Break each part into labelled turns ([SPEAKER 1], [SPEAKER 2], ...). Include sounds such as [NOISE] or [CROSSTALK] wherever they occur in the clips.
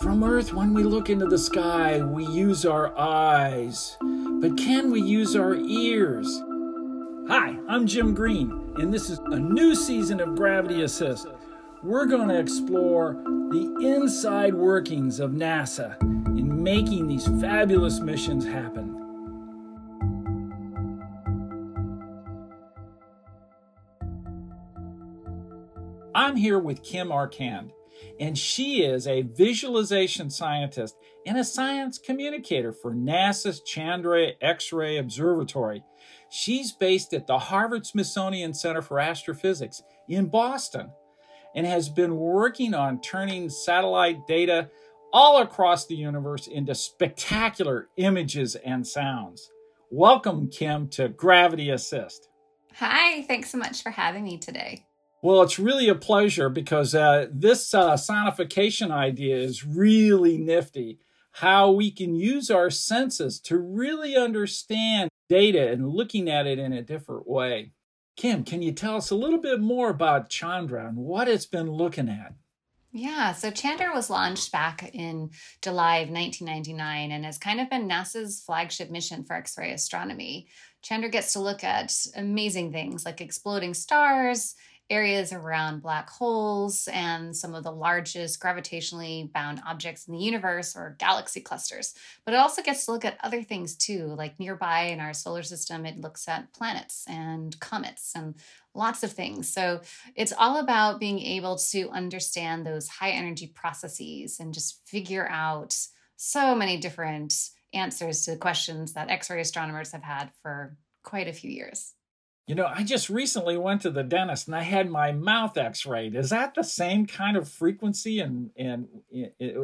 [SPEAKER 1] From Earth, when we look into the sky, we use our eyes. But can we use our ears? Hi, I'm Jim Green, and this is a new season of Gravity Assist. We're going to explore the inside workings of NASA in making these fabulous missions happen. I'm here with Kim Arcand, and she is a visualization scientist and a science communicator for NASA's Chandra X ray Observatory. She's based at the Harvard Smithsonian Center for Astrophysics in Boston and has been working on turning satellite data all across the universe into spectacular images and sounds. Welcome, Kim, to Gravity Assist.
[SPEAKER 2] Hi, thanks so much for having me today.
[SPEAKER 1] Well, it's really a pleasure because uh, this uh, sonification idea is really nifty. How we can use our senses to really understand data and looking at it in a different way. Kim, can you tell us a little bit more about Chandra and what it's been looking at?
[SPEAKER 2] Yeah, so Chandra was launched back in July of 1999 and has kind of been NASA's flagship mission for X ray astronomy. Chandra gets to look at amazing things like exploding stars, areas around black holes and some of the largest gravitationally bound objects in the universe or galaxy clusters. But it also gets to look at other things too, like nearby in our solar system, it looks at planets and comets and lots of things. So it's all about being able to understand those high energy processes and just figure out so many different answers to questions that X ray astronomers have had for quite a few years.
[SPEAKER 1] You know, I just recently went to the dentist and I had my mouth x-rayed. Is that the same kind of frequency and and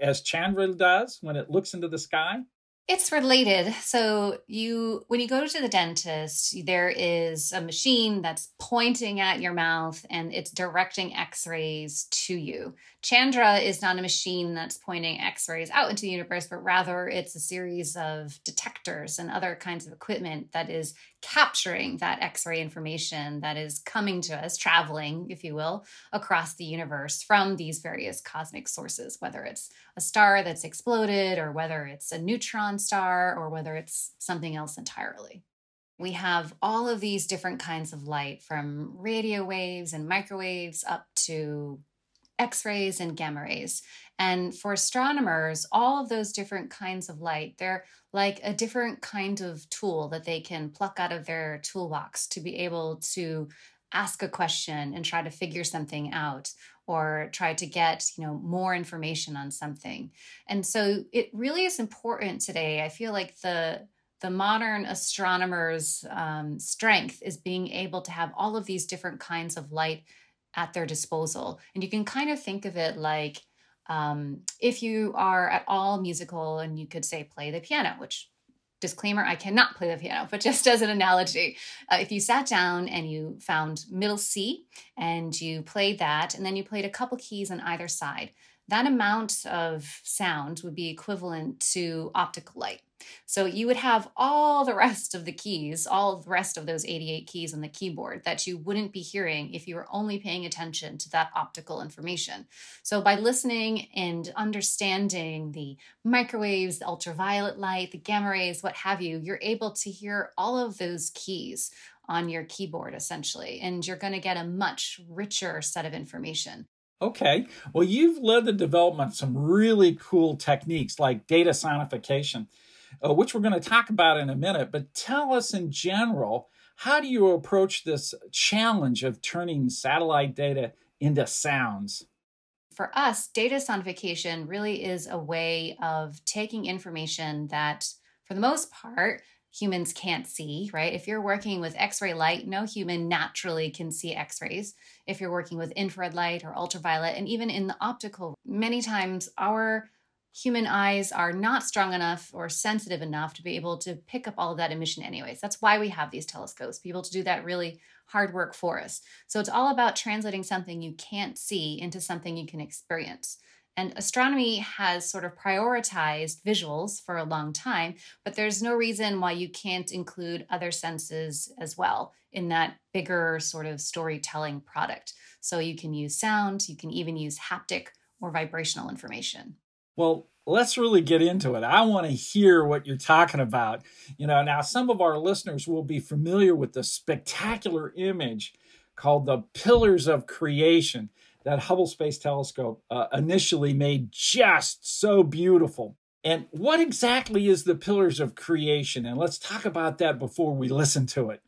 [SPEAKER 1] as Chandra does when it looks into the sky?
[SPEAKER 2] It's related. So you when you go to the dentist, there is a machine that's pointing at your mouth and it's directing x-rays to you. Chandra is not a machine that's pointing x-rays out into the universe, but rather it's a series of detectors and other kinds of equipment that is capturing that X ray information that is coming to us, traveling, if you will, across the universe from these various cosmic sources, whether it's a star that's exploded, or whether it's a neutron star, or whether it's something else entirely. We have all of these different kinds of light from radio waves and microwaves up to X rays and gamma rays. And for astronomers, all of those different kinds of light, they're like a different kind of tool that they can pluck out of their toolbox to be able to ask a question and try to figure something out or try to get you know more information on something and so it really is important today i feel like the the modern astronomer's um, strength is being able to have all of these different kinds of light at their disposal. And you can kind of think of it like um, if you are at all musical and you could say play the piano, which disclaimer, I cannot play the piano, but just as an analogy, uh, if you sat down and you found middle C and you played that, and then you played a couple keys on either side, that amount of sound would be equivalent to optical light. So you would have all the rest of the keys, all the rest of those 88 keys on the keyboard that you wouldn't be hearing if you were only paying attention to that optical information. So by listening and understanding the microwaves, the ultraviolet light, the gamma rays, what have you, you're able to hear all of those keys on your keyboard essentially, and you're going to get a much richer set of information.
[SPEAKER 1] Okay. Well, you've led the development of some really cool techniques like data sonification uh, which we're going to talk about in a minute. But tell us in general, how do you approach this challenge of turning satellite data into sounds?
[SPEAKER 2] For us, data sonification really is a way of taking information that, for the most part, humans can't see, right? If you're working with X ray light, no human naturally can see X rays. If you're working with infrared light or ultraviolet, and even in the optical, many times our human eyes are not strong enough or sensitive enough to be able to pick up all of that emission anyways that's why we have these telescopes be able to do that really hard work for us so it's all about translating something you can't see into something you can experience and astronomy has sort of prioritized visuals for a long time, but there's no reason why you can't include other senses as well in that bigger sort of storytelling product. So you can use sound, you can even use haptic or vibrational information.
[SPEAKER 1] Well, let's really get into it. I want to hear what you're talking about. You know, now some of our listeners will be familiar with the spectacular image called the Pillars of Creation that Hubble Space Telescope uh, initially made just so beautiful. And what exactly is the Pillars of Creation? And let's talk about that before we listen to it.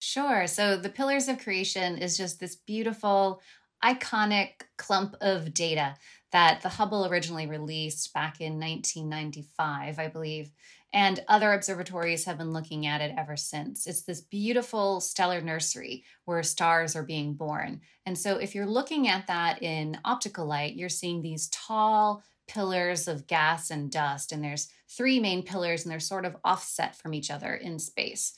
[SPEAKER 2] Sure. So, the Pillars of Creation is just this beautiful, iconic clump of data that the Hubble originally released back in 1995, I believe. And other observatories have been looking at it ever since. It's this beautiful stellar nursery where stars are being born. And so, if you're looking at that in optical light, you're seeing these tall pillars of gas and dust. And there's three main pillars, and they're sort of offset from each other in space.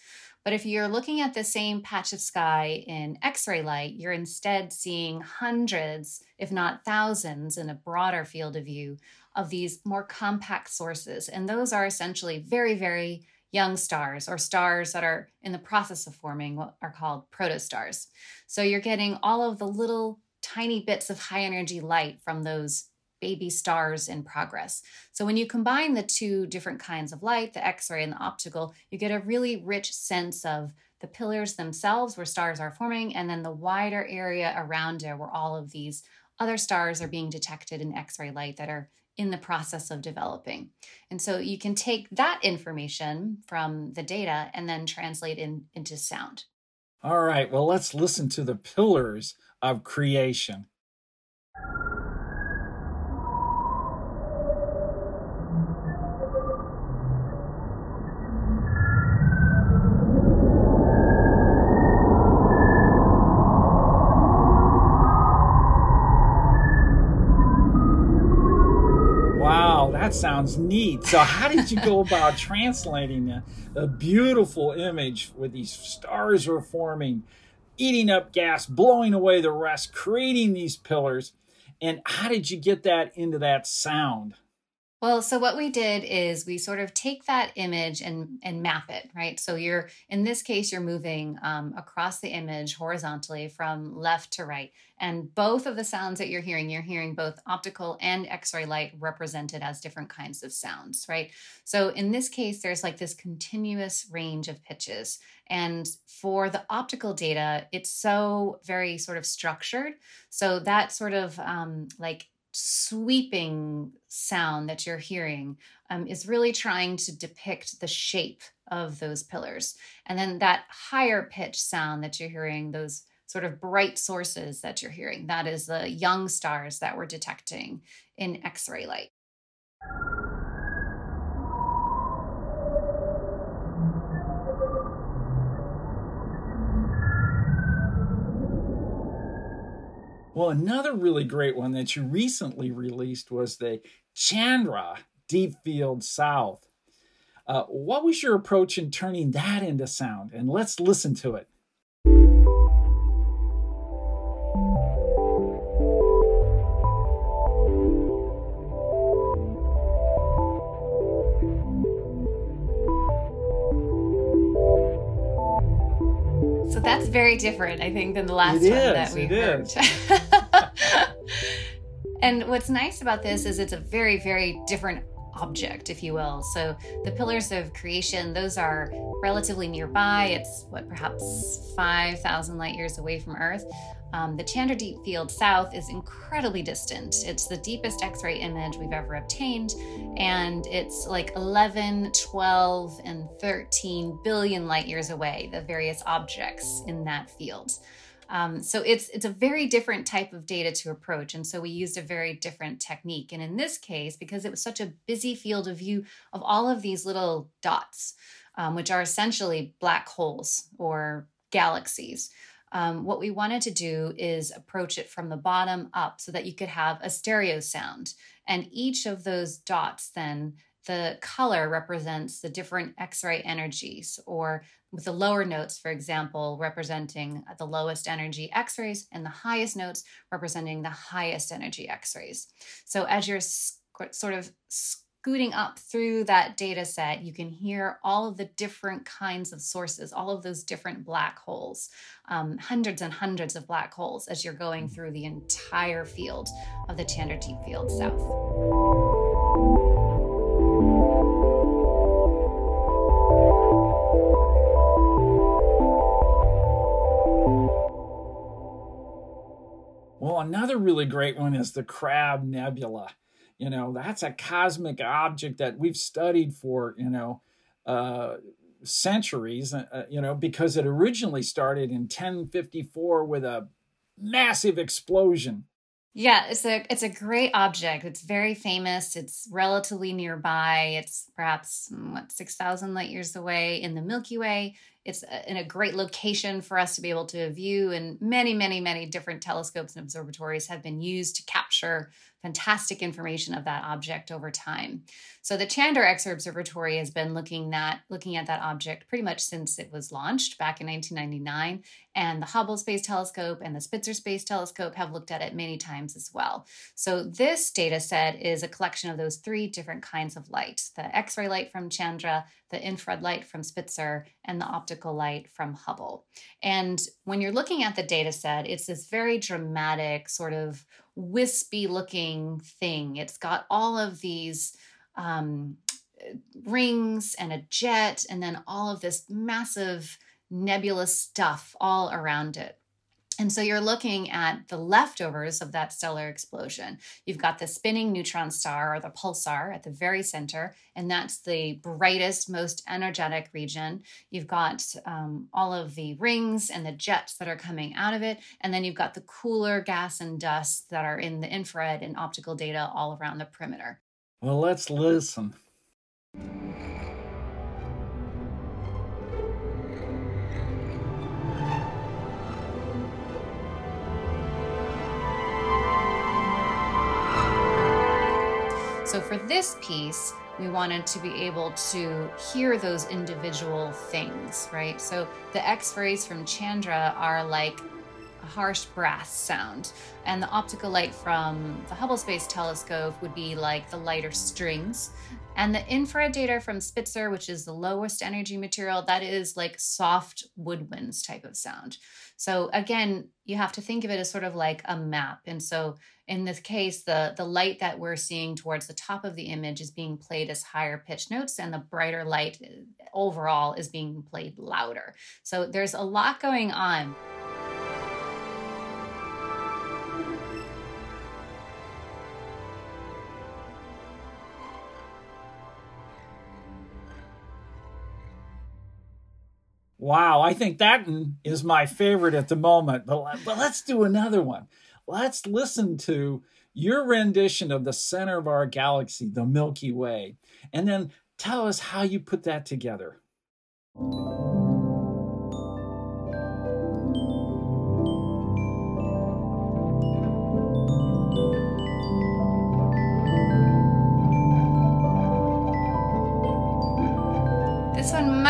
[SPEAKER 2] But if you're looking at the same patch of sky in X ray light, you're instead seeing hundreds, if not thousands, in a broader field of view of these more compact sources. And those are essentially very, very young stars or stars that are in the process of forming what are called protostars. So you're getting all of the little tiny bits of high energy light from those baby stars in progress. So when you combine the two different kinds of light, the X ray and the optical, you get a really rich sense of the pillars themselves where stars are forming, and then the wider area around it where all of these other stars are being detected in X ray light that are in the process of developing. And so you can take that information from the data and then translate in, into sound.
[SPEAKER 1] All right, well, let's listen to the pillars of creation. Sounds neat. So, how did you go [LAUGHS] about translating a, a beautiful image where these stars are forming, eating up gas, blowing away the rest, creating these pillars? And how did you get that into that sound?
[SPEAKER 2] Well, so what we did is we sort of take that image and and map it, right? So you're in this case you're moving um, across the image horizontally from left to right, and both of the sounds that you're hearing, you're hearing both optical and X-ray light represented as different kinds of sounds, right? So in this case, there's like this continuous range of pitches, and for the optical data, it's so very sort of structured. So that sort of um, like sweeping sound that you're hearing um, is really trying to depict the shape of those pillars. And then that higher pitch sound that you're hearing, those sort of bright sources that you're hearing, that is the young stars that we're detecting in X ray light.
[SPEAKER 1] Well, another really great one that you recently released was the Chandra Deep Field South. Uh, what was your approach in turning that into sound? And let's listen to it.
[SPEAKER 2] So that's very different, I think, than the last it one is, that we heard. [LAUGHS] and what's nice about this is it's a very, very different object, if you will. So the pillars of creation, those are relatively nearby. It's what, perhaps 5,000 light years away from Earth. Um, the Chandra Deep Field South is incredibly distant. It's the deepest X ray image we've ever obtained, and it's like 11, 12, and 13 billion light years away, the various objects in that field. Um, so it's it's a very different type of data to approach, and so we used a very different technique. And in this case, because it was such a busy field of view of all of these little dots, um, which are essentially black holes or galaxies, um, what we wanted to do is approach it from the bottom up so that you could have a stereo sound. And each of those dots then the color represents the different X-ray energies, or with the lower notes, for example, representing the lowest energy X-rays, and the highest notes representing the highest energy X-rays. So as you're sort of scooting up through that data set, you can hear all of the different kinds of sources, all of those different black holes, um, hundreds and hundreds of black holes as you're going through the entire field of the Chandra Deep Field South.
[SPEAKER 1] Well, another really great one is the Crab Nebula. You know, that's a cosmic object that we've studied for, you know, uh, centuries, uh, uh you know, because it originally started in 1054 with a massive explosion.
[SPEAKER 2] Yeah, it's a it's a great object. It's very famous. It's relatively nearby. It's perhaps mm, what 6,000 light years away in the Milky Way. It's in a great location for us to be able to view and many many many different telescopes and observatories have been used to capture fantastic information of that object over time. So the Chandra X-ray Observatory has been looking that looking at that object pretty much since it was launched back in 1999, and the Hubble Space Telescope and the Spitzer Space Telescope have looked at it many times as well. So this data set is a collection of those three different kinds of light: the X-ray light from Chandra, the infrared light from Spitzer, and the optical light from Hubble. And when you're looking at the data set, it's this very dramatic sort of wispy looking thing. It's got all of these um, rings and a jet, and then all of this massive nebulous stuff all around it. And so you're looking at the leftovers of that stellar explosion. You've got the spinning neutron star or the pulsar at the very center, and that's the brightest, most energetic region. You've got um, all of the rings and the jets that are coming out of it. And then you've got the cooler gas and dust that are in the infrared and optical data all around the perimeter.
[SPEAKER 1] Well, let's listen.
[SPEAKER 2] So for this piece, we wanted to be able to hear those individual things, right? So the X rays from Chandra are like harsh brass sound, and the optical light from the Hubble Space Telescope would be like the lighter strings. And the infrared data from Spitzer, which is the lowest energy material, that is like soft woodwinds type of sound. So again, you have to think of it as sort of like a map. And so in this case, the, the light that we're seeing towards the top of the image is being played as higher pitch notes, and the brighter light uh, overall is being played louder. So there's a lot going on.
[SPEAKER 1] Wow, I think that is my favorite at the moment. But, but let's do another one. Let's listen to your rendition of the center of our galaxy, the Milky Way, and then tell us how you put that together.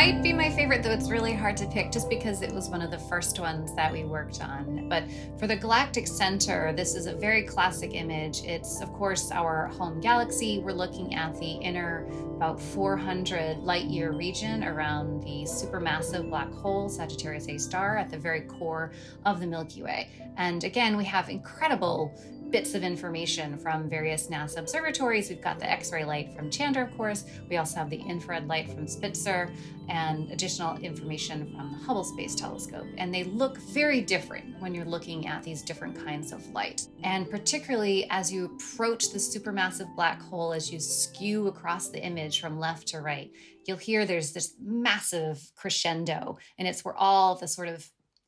[SPEAKER 2] Might be my favorite, though it's really hard to pick just because it was one of the first ones that we worked on. But for the Galactic Center, this is a very classic image. It's, of course, our home galaxy. We're looking at the inner, about 400 light year region around the supermassive black hole, Sagittarius A star, at the very core of the Milky Way. And again, we have incredible bits of information from various NASA observatories. We've got the X ray light from Chandra, of course. We also have the infrared light from Spitzer and additional information from the Hubble Space Telescope. And they look very different when you're looking at these different kinds of light. And particularly as you approach the supermassive black hole, as you skew across the image from left to right, you'll hear there's this massive crescendo, and it's where all the sort of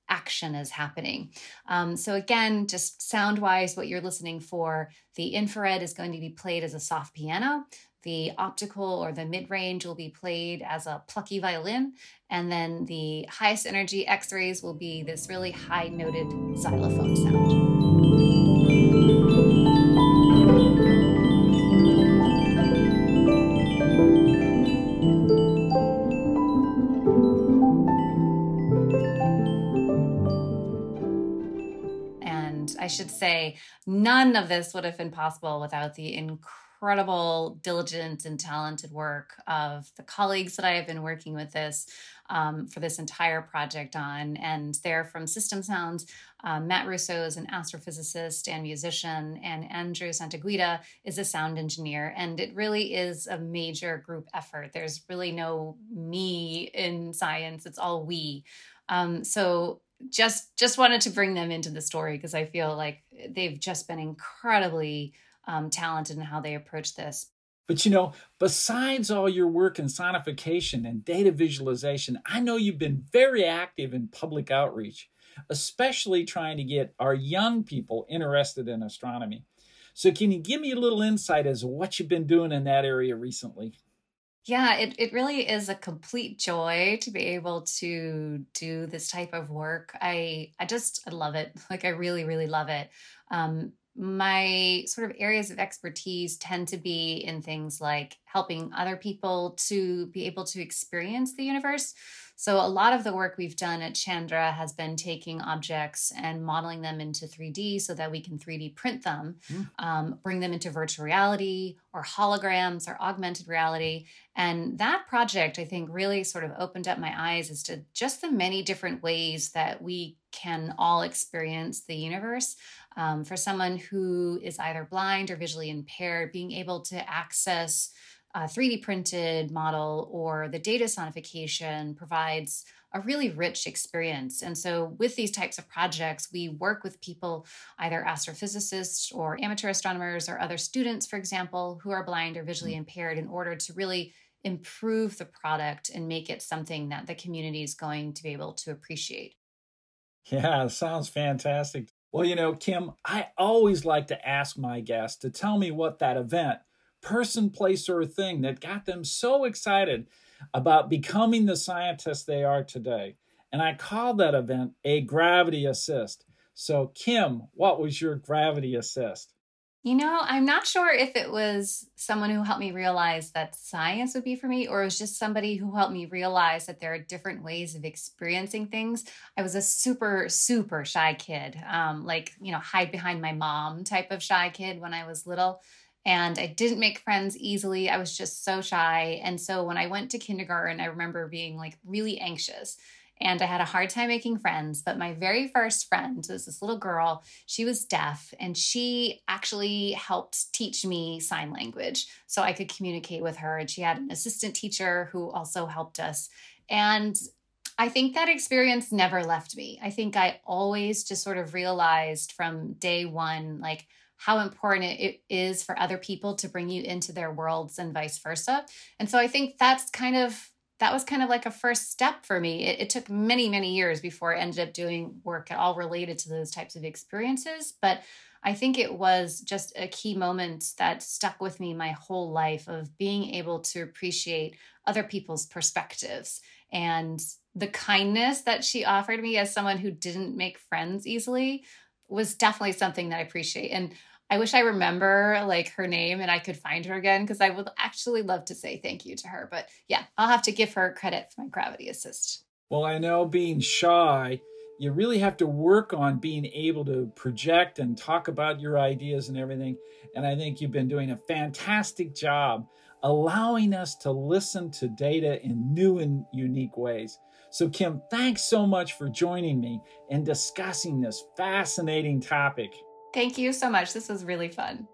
[SPEAKER 2] action is happening. Um, so, again, just sound wise, what you're listening for, the infrared is going to be played as a soft piano. The optical or the mid range will be played as a plucky violin. And then the highest energy X rays will be this really high noted xylophone sound. Should say, none of this would have been possible without the incredible diligent, and talented work of the colleagues that I have been working with this um, for this entire project on. And they're from System Sounds. Um, Matt Russo is an astrophysicist and musician, and Andrew Santaguida is a sound engineer. And it really is a major group effort. There's really no me in science, it's all we. Um, so just just wanted to bring them into the story because I feel like they've just been incredibly um, talented in how they approach this.
[SPEAKER 1] But you know, besides all your work in sonification and data visualization, I know you've been very active in public outreach, especially trying to get our young people interested in astronomy. So, can you give me a little insight as to what you've been doing in that area recently?
[SPEAKER 2] Yeah, it, it really is a complete joy to be able to do this type of work. I I just I love it. [LAUGHS] Like I really, really love it. Um, my sort of areas of expertise tend to be in things like helping other people to be able to experience the universe. So, a lot of the work we've done at Chandra has been taking objects and modeling them into 3D so that we can 3D print them, mm. um, bring them into virtual reality or holograms or augmented reality. And that project, I think, really sort of opened up my eyes as to just the many different ways that we can all experience the universe. Um, for someone who is either blind or visually impaired, being able to access a 3D printed model or the data sonification provides a really rich experience. And so, with these types of projects, we work with people, either astrophysicists or amateur astronomers or other students, for example, who are blind or visually mm. impaired, in order to really improve the product and make it something that the community is going to be able to appreciate.
[SPEAKER 1] Yeah, sounds fantastic. Well, you know, Kim, I always like to ask my guests to tell me what that event, person, place, or thing that got them so excited about becoming the scientists they are today. And I call that event a gravity assist. So, Kim, what was your gravity assist?
[SPEAKER 2] You know, I'm not sure if it was someone who helped me realize that science would be for me, or it was just somebody who helped me realize that there are different ways of experiencing things. I was a super, super shy kid, um, like, you know, hide behind my mom type of shy kid when I was little. And I didn't make friends easily. I was just so shy. And so when I went to kindergarten, I remember being like really anxious and I had a hard time making friends. But my very first friend was this little girl. She was deaf, and she actually helped teach me sign language so I could communicate with her. And she had an assistant teacher who also helped us. And I think that experience never left me. I think I always just sort of realized from day one, like, how important it is for other people to bring you into their worlds and vice versa. And so I think that's kind of that was kind of like a first step for me. It, it, took many, many years before I ended up doing work at all related to those types of experiences. But I think it was just a key moment that stuck with me my whole life of being able to appreciate other people's perspectives and the kindness that she offered me as someone who didn't make friends easily was definitely something that I appreciate. And I wish I remember like her name and I could find her again because I would actually love to say thank you to her. But yeah, I'll have to give her credit for my gravity assist.
[SPEAKER 1] Well, I know being shy, you really have to work on being able to project and talk about your ideas and everything. And I think you've been doing a fantastic job allowing us to listen to data in new and unique ways. So, Kim, thanks so much for joining me and discussing this fascinating topic.
[SPEAKER 2] Thank you so much. This was really fun.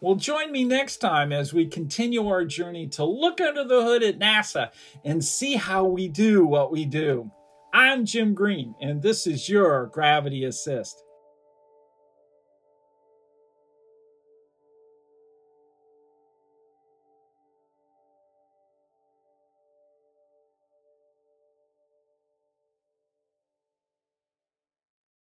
[SPEAKER 1] Well, join me next time as we continue our journey to look under the hood at NASA and see how we do what we do. I'm Jim Green, and this is your Gravity Assist.